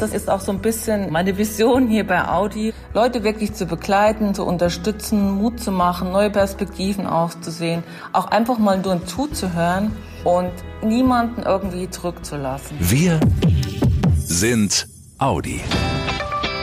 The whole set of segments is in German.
Das ist auch so ein bisschen meine Vision hier bei Audi, Leute wirklich zu begleiten, zu unterstützen, Mut zu machen, neue Perspektiven aufzusehen, auch einfach mal nur zuzuhören und niemanden irgendwie zurückzulassen. Wir sind Audi.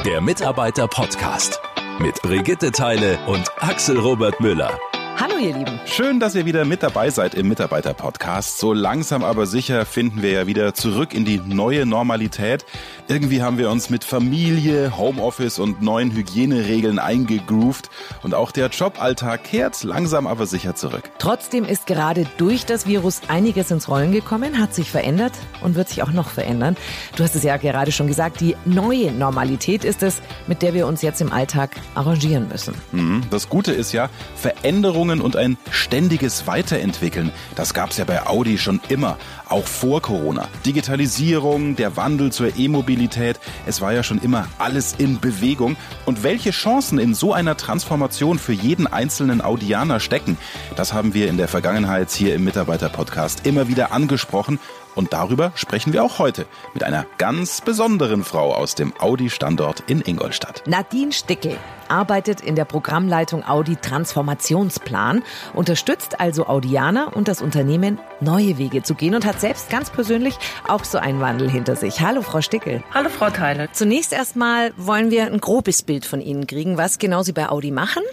Der Mitarbeiter-Podcast mit Brigitte Teile und Axel Robert Müller. Hallo ihr Lieben. Schön, dass ihr wieder mit dabei seid im Mitarbeiter-Podcast. So langsam aber sicher finden wir ja wieder zurück in die neue Normalität. Irgendwie haben wir uns mit Familie, Homeoffice und neuen Hygieneregeln eingegroovt und auch der Joballtag kehrt langsam aber sicher zurück. Trotzdem ist gerade durch das Virus einiges ins Rollen gekommen, hat sich verändert und wird sich auch noch verändern. Du hast es ja gerade schon gesagt, die neue Normalität ist es, mit der wir uns jetzt im Alltag arrangieren müssen. Mhm. Das Gute ist ja, Veränderungen Veränderungen und ein ständiges Weiterentwickeln. Das gab es ja bei Audi schon immer, auch vor Corona. Digitalisierung, der Wandel zur E-Mobilität, es war ja schon immer alles in Bewegung. Und welche Chancen in so einer Transformation für jeden einzelnen Audianer stecken, das haben wir in der Vergangenheit hier im Mitarbeiter-Podcast immer wieder angesprochen. Und darüber sprechen wir auch heute mit einer ganz besonderen Frau aus dem Audi-Standort in Ingolstadt. Nadine Stickel arbeitet in der Programmleitung Audi Transformationsplan, unterstützt also Audianer und das Unternehmen, neue Wege zu gehen und hat selbst ganz persönlich auch so einen Wandel hinter sich. Hallo, Frau Stickel. Hallo, Frau Teile. Zunächst erstmal wollen wir ein grobes Bild von Ihnen kriegen, was genau Sie bei Audi machen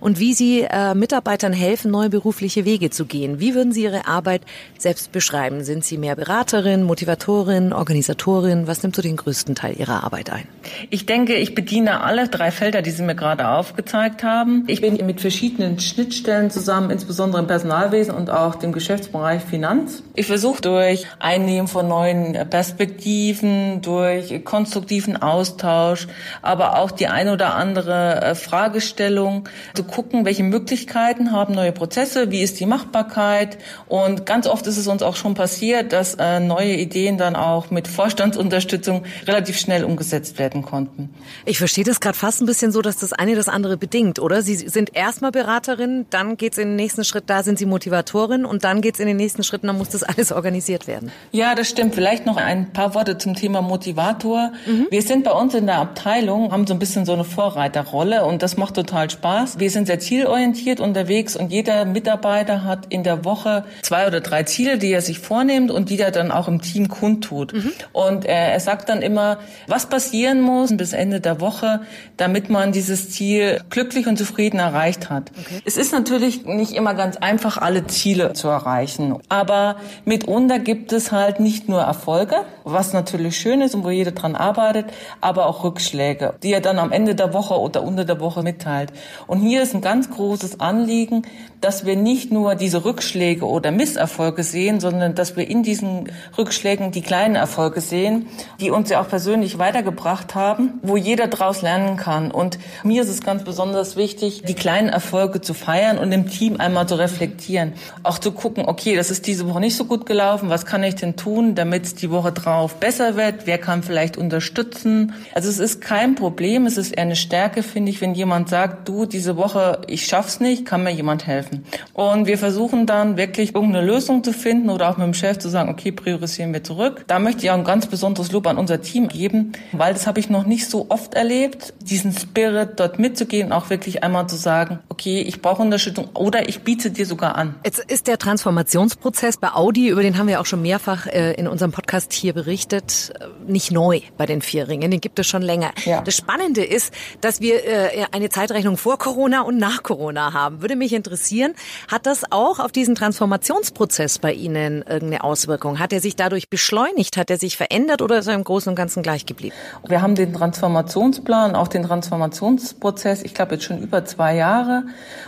und wie Sie äh, Mitarbeitern helfen, neue berufliche Wege zu gehen. Wie würden Sie Ihre Arbeit selbst beschreiben? Sind Sie mehr Beraterin, Motivatorin, Organisatorin? Was nimmt so den größten Teil Ihrer Arbeit ein? Ich denke, ich bediene alle drei Felder, die Sie mir gerade aufgezeigt haben. Ich bin mit verschiedenen Schnittstellen zusammen, insbesondere im Personalwesen und auch dem Geschäftsbereich Finanz. Ich versuche durch Einnehmen von neuen Perspektiven, durch konstruktiven Austausch, aber auch die ein oder andere äh, Fragestellung zu gucken, welche Möglichkeiten haben neue Prozesse, wie ist die Machbarkeit und ganz oft ist es uns auch schon passiert, dass äh, neue Ideen dann auch mit Vorstandsunterstützung relativ schnell umgesetzt werden konnten. Ich verstehe das gerade fast ein bisschen so, dass das eine das andere bedingt, oder? Sie sind erstmal Beraterin, dann geht's in den nächsten Schritt, da sind Sie Motivatorin und dann geht's in den nächsten Schritt, dann muss das alles organisiert werden. Ja, das stimmt. Vielleicht noch ein paar Worte zum Thema Motivator. Mhm. Wir sind bei uns in der Abteilung, haben so ein bisschen so eine Vorreiterrolle und das macht total Spaß. Wir sind sehr zielorientiert unterwegs und jeder Mitarbeiter hat in der Woche zwei oder drei Ziele, die er sich vornimmt und die er dann auch im Team kundtut. Mhm. Und er, er sagt dann immer, was passieren muss bis Ende der Woche, damit man dieses Ziel glücklich und zufrieden erreicht hat. Okay. Es ist natürlich nicht immer ganz einfach, alle Ziele zu erreichen. Aber mitunter gibt es halt nicht nur Erfolge, was natürlich schön ist und wo jeder dran arbeitet, aber auch Rückschläge, die er dann am Ende der Woche oder unter der Woche mitteilt. Und hier ist ein ganz großes Anliegen, dass wir nicht nur diese Rückschläge oder Misserfolge sehen, sondern dass wir in diesen Rückschlägen die kleinen Erfolge sehen, die uns ja auch persönlich weitergebracht haben, wo jeder daraus lernen kann. Und mir ist es ganz besonders wichtig, die kleinen Erfolge zu feiern und im Team einmal zu reflektieren. Auch zu gucken, okay, das ist diese Woche nicht so gut gelaufen, was kann ich denn tun, damit es die Woche drauf besser wird, wer kann vielleicht unterstützen. Also es ist kein Problem, es ist eher eine Stärke, finde ich, wenn jemand sagt, du, diese Woche, ich schaff's nicht, kann mir jemand helfen. Und wir versuchen dann wirklich irgendeine Lösung zu finden oder auch mit dem Chef zu sagen, okay, priorisieren wir zurück. Da möchte ich auch ein ganz besonderes Lob an unser Team geben, weil das habe ich noch nicht so oft erlebt, diesen Spirit dort mitzugehen, auch wirklich einmal zu sagen, okay, ich brauche Unterstützung oder ich biete dir sogar an. Jetzt ist der Transformationsprozess bei Audi, über den haben wir auch schon mehrfach äh, in unserem Podcast hier berichtet, äh, nicht neu bei den Vierringen, den gibt es schon länger. Ja. Das Spannende ist, dass wir äh, eine Zeitrechnung vor Corona und nach Corona haben. Würde mich interessieren. Hat das auch auf diesen Transformationsprozess bei Ihnen irgendeine Auswirkung? Hat er sich dadurch beschleunigt? Hat er sich verändert oder ist er im Großen und Ganzen gleich geblieben? Wir haben den Transformationsplan, auch den Transformationsprozess, ich glaube jetzt schon über zwei Jahre.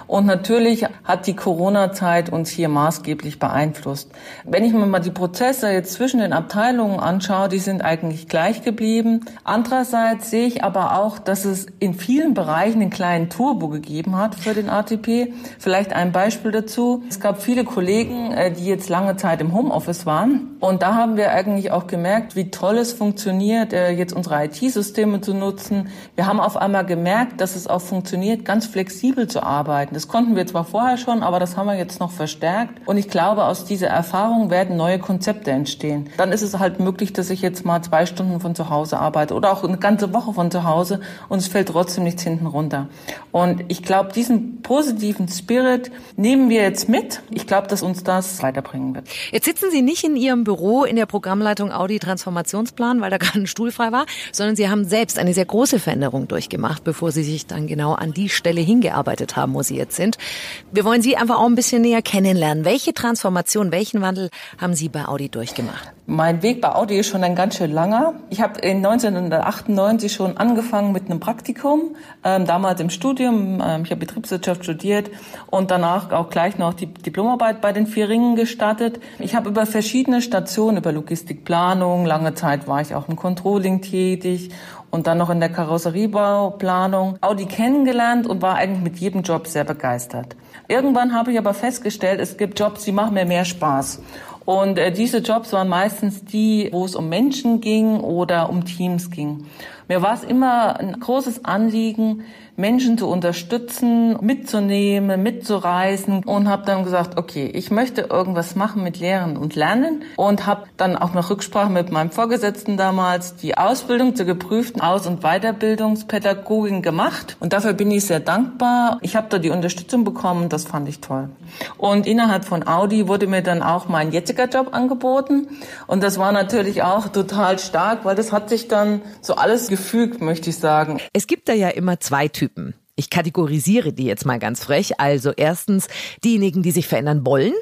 Und natürlich hat die Corona-Zeit uns hier maßgeblich beeinflusst. Wenn ich mir mal die Prozesse jetzt zwischen den Abteilungen anschaue, die sind eigentlich gleich geblieben. Andererseits sehe ich aber auch, dass es in vielen Bereichen einen kleinen Turbo gegeben hat für den ATP. Vielleicht ein Beispiel dazu. Es gab viele Kollegen, äh, die jetzt lange Zeit im Homeoffice waren. Und da haben wir eigentlich auch gemerkt, wie toll es funktioniert, äh, jetzt unsere IT-Systeme zu nutzen. Wir haben auf einmal gemerkt, gemerkt, dass es auch funktioniert, ganz flexibel zu arbeiten. Das konnten wir zwar vorher schon, aber das haben wir jetzt noch verstärkt. Und ich glaube, aus dieser Erfahrung werden neue Konzepte entstehen. Dann ist es halt möglich, dass ich jetzt mal zwei Stunden von zu Hause arbeite oder auch eine ganze Woche von zu Hause und es fällt trotzdem nichts hinten runter. Und ich glaube, diesen positiven Spirit nehmen wir jetzt mit. Ich glaube, dass uns das weiterbringen wird. Jetzt sitzen Sie nicht in Ihrem Büro in der Programmleitung Audi Transformationsplan, weil da gerade ein Stuhl frei war, sondern Sie haben selbst eine sehr große Veränderung durchgemacht, bevor Sie sich dann genau an die Stelle hingearbeitet haben, wo Sie jetzt sind. Wir wollen Sie einfach auch ein bisschen näher kennenlernen. Welche Transformation, welchen Wandel haben Sie bei Audi durchgemacht? Mein Weg bei Audi ist schon ein ganz schön langer. Ich habe in 1998 schon angefangen mit einem Praktikum, ähm, damals im Studium. Ähm, ich habe Betriebswirtschaft studiert und danach auch gleich noch die Diplomarbeit bei den vier Ringen gestartet. Ich habe über verschiedene Stationen, über Logistikplanung, lange Zeit war ich auch im Controlling tätig und dann noch in der Karosseriebauplanung Audi kennengelernt und war eigentlich mit jedem Job sehr begeistert. Irgendwann habe ich aber festgestellt, es gibt Jobs, die machen mir mehr Spaß. Und äh, diese Jobs waren meistens die, wo es um Menschen ging oder um Teams ging. Mir war es immer ein großes Anliegen, Menschen zu unterstützen, mitzunehmen, mitzureisen und habe dann gesagt, okay, ich möchte irgendwas machen mit Lehren und Lernen und habe dann auch noch Rücksprache mit meinem Vorgesetzten damals die Ausbildung zur geprüften Aus- und Weiterbildungspädagogin gemacht und dafür bin ich sehr dankbar. Ich habe da die Unterstützung bekommen, das fand ich toll. Und innerhalb von Audi wurde mir dann auch mein jetziger Job angeboten und das war natürlich auch total stark, weil das hat sich dann so alles gefügt, möchte ich sagen. Es gibt da ja immer zwei Typen. Ich kategorisiere die jetzt mal ganz frech. Also erstens diejenigen, die sich verändern wollen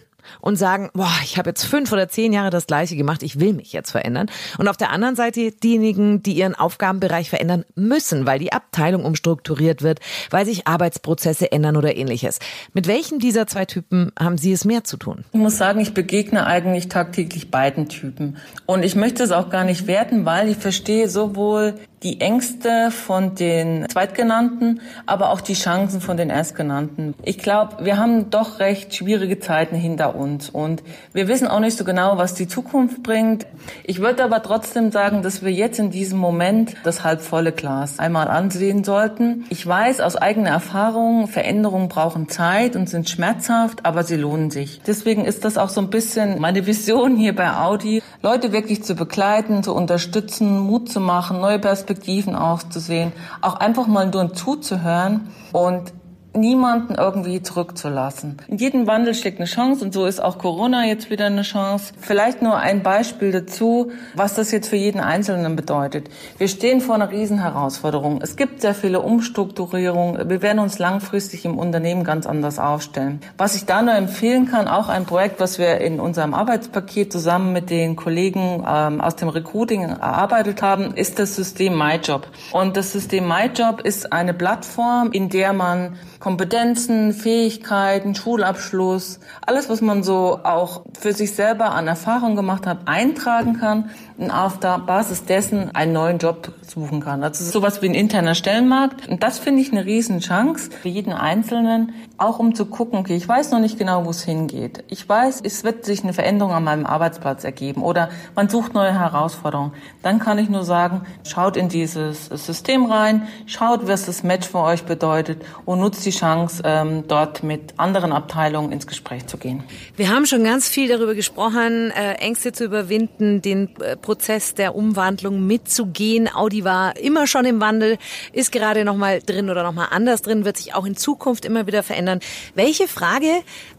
und sagen, boah, ich habe jetzt fünf oder zehn Jahre das Gleiche gemacht, ich will mich jetzt verändern. Und auf der anderen Seite diejenigen, die ihren Aufgabenbereich verändern müssen, weil die Abteilung umstrukturiert wird, weil sich Arbeitsprozesse ändern oder ähnliches. Mit welchem dieser zwei Typen haben Sie es mehr zu tun? Ich muss sagen, ich begegne eigentlich tagtäglich beiden Typen. Und ich möchte es auch gar nicht werten, weil ich verstehe sowohl die Ängste von den Zweitgenannten, aber auch die Chancen von den Erstgenannten. Ich glaube, wir haben doch recht schwierige Zeiten hinter uns und wir wissen auch nicht so genau, was die Zukunft bringt. Ich würde aber trotzdem sagen, dass wir jetzt in diesem Moment das halbvolle Glas einmal ansehen sollten. Ich weiß aus eigener Erfahrung, Veränderungen brauchen Zeit und sind schmerzhaft, aber sie lohnen sich. Deswegen ist das auch so ein bisschen meine Vision hier bei Audi, Leute wirklich zu begleiten, zu unterstützen, Mut zu machen, neue Perspektiven Perspektiven auszusehen, auch einfach mal nur zuzuhören und niemanden irgendwie zurückzulassen. In jedem Wandel steckt eine Chance und so ist auch Corona jetzt wieder eine Chance. Vielleicht nur ein Beispiel dazu, was das jetzt für jeden Einzelnen bedeutet. Wir stehen vor einer Riesenherausforderung. Es gibt sehr viele Umstrukturierungen. Wir werden uns langfristig im Unternehmen ganz anders aufstellen. Was ich da nur empfehlen kann, auch ein Projekt, was wir in unserem Arbeitspaket zusammen mit den Kollegen ähm, aus dem Recruiting erarbeitet haben, ist das System MyJob. Und das System MyJob ist eine Plattform, in der man Kompetenzen, Fähigkeiten, Schulabschluss, alles, was man so auch für sich selber an Erfahrung gemacht hat, eintragen kann und auf der Basis dessen einen neuen Job suchen kann. Das ist sowas wie ein interner Stellenmarkt. Und das finde ich eine Riesenchance für jeden Einzelnen, auch um zu gucken, okay, ich weiß noch nicht genau, wo es hingeht. Ich weiß, es wird sich eine Veränderung an meinem Arbeitsplatz ergeben oder man sucht neue Herausforderungen. Dann kann ich nur sagen, schaut in dieses System rein, schaut, was das Match für euch bedeutet und nutzt die Chance, ähm, dort mit anderen Abteilungen ins Gespräch zu gehen. Wir haben schon ganz viel darüber gesprochen, äh, Ängste zu überwinden, den äh, Prozess der Umwandlung mitzugehen. Audi war immer schon im Wandel, ist gerade noch mal drin oder noch mal anders drin, wird sich auch in Zukunft immer wieder verändern. Welche Frage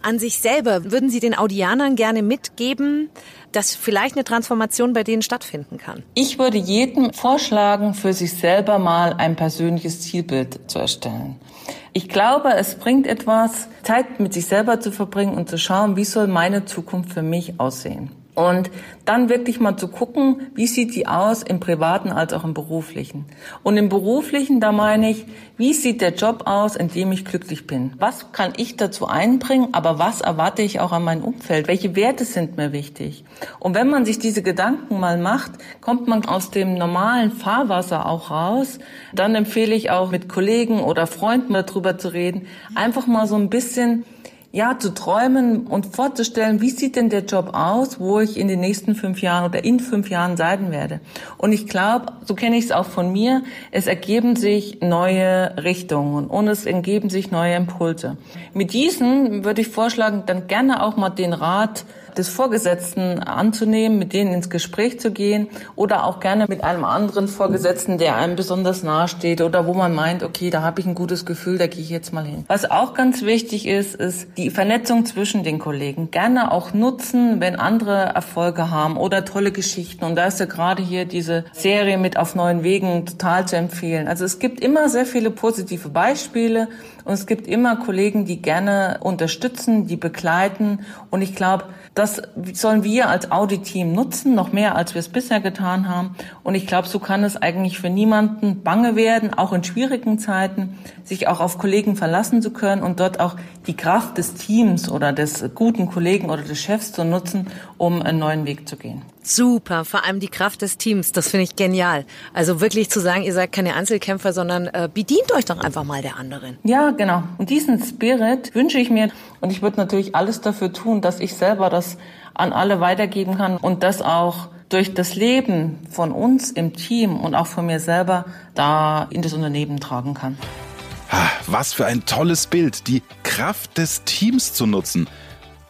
an sich selber würden Sie den Audianern gerne mitgeben, dass vielleicht eine Transformation bei denen stattfinden kann? Ich würde jedem vorschlagen, für sich selber mal ein persönliches Zielbild zu erstellen. Ich glaube, es bringt etwas, Zeit mit sich selber zu verbringen und zu schauen, wie soll meine Zukunft für mich aussehen. Und dann wirklich mal zu gucken, wie sieht die aus im privaten als auch im beruflichen. Und im beruflichen, da meine ich, wie sieht der Job aus, in dem ich glücklich bin? Was kann ich dazu einbringen, aber was erwarte ich auch an mein Umfeld? Welche Werte sind mir wichtig? Und wenn man sich diese Gedanken mal macht, kommt man aus dem normalen Fahrwasser auch raus. Dann empfehle ich auch mit Kollegen oder Freunden darüber zu reden, einfach mal so ein bisschen ja, zu träumen und vorzustellen, wie sieht denn der Job aus, wo ich in den nächsten fünf Jahren oder in fünf Jahren sein werde. Und ich glaube, so kenne ich es auch von mir, es ergeben sich neue Richtungen und es ergeben sich neue Impulse. Mit diesen würde ich vorschlagen, dann gerne auch mal den Rat des Vorgesetzten anzunehmen, mit denen ins Gespräch zu gehen oder auch gerne mit einem anderen Vorgesetzten, der einem besonders nahe steht oder wo man meint, okay, da habe ich ein gutes Gefühl, da gehe ich jetzt mal hin. Was auch ganz wichtig ist, ist die Vernetzung zwischen den Kollegen. Gerne auch nutzen, wenn andere Erfolge haben oder tolle Geschichten. Und da ist ja gerade hier diese Serie mit auf neuen Wegen total zu empfehlen. Also es gibt immer sehr viele positive Beispiele und es gibt immer Kollegen, die gerne unterstützen, die begleiten. Und ich glaube, das sollen wir als Audit-Team nutzen, noch mehr als wir es bisher getan haben. Und ich glaube, so kann es eigentlich für niemanden bange werden, auch in schwierigen Zeiten, sich auch auf Kollegen verlassen zu können und dort auch die Kraft des Teams oder des guten Kollegen oder des Chefs zu nutzen, um einen neuen Weg zu gehen. Super, vor allem die Kraft des Teams, das finde ich genial. Also wirklich zu sagen, ihr seid keine Einzelkämpfer, sondern äh, bedient euch doch einfach mal der anderen. Ja, genau. Und diesen Spirit wünsche ich mir und ich würde natürlich alles dafür tun, dass ich selber das an alle weitergeben kann und das auch durch das Leben von uns im Team und auch von mir selber da in das Unternehmen tragen kann. Was für ein tolles Bild, die Kraft des Teams zu nutzen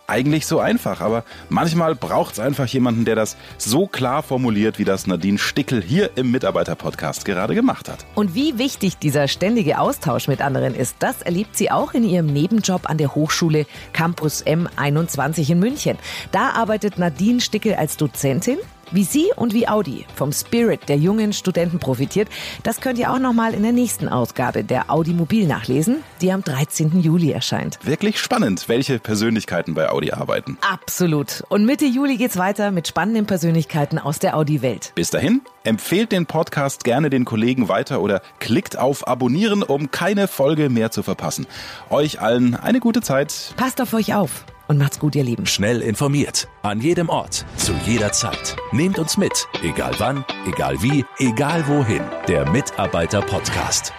eigentlich so einfach, aber manchmal braucht es einfach jemanden, der das so klar formuliert, wie das Nadine Stickel hier im Mitarbeiter-Podcast gerade gemacht hat. Und wie wichtig dieser ständige Austausch mit anderen ist, das erlebt sie auch in ihrem Nebenjob an der Hochschule Campus M21 in München. Da arbeitet Nadine Stickel als Dozentin wie Sie und wie Audi vom Spirit der jungen Studenten profitiert, das könnt ihr auch nochmal in der nächsten Ausgabe der Audi Mobil nachlesen, die am 13. Juli erscheint. Wirklich spannend, welche Persönlichkeiten bei Audi arbeiten. Absolut. Und Mitte Juli geht's weiter mit spannenden Persönlichkeiten aus der Audi-Welt. Bis dahin, empfehlt den Podcast gerne den Kollegen weiter oder klickt auf Abonnieren, um keine Folge mehr zu verpassen. Euch allen eine gute Zeit. Passt auf euch auf und macht's gut, ihr Lieben. Schnell informiert, an jedem Ort, zu jeder Zeit. Nehmt uns mit, egal wann, egal wie, egal wohin. Der Mitarbeiter Podcast.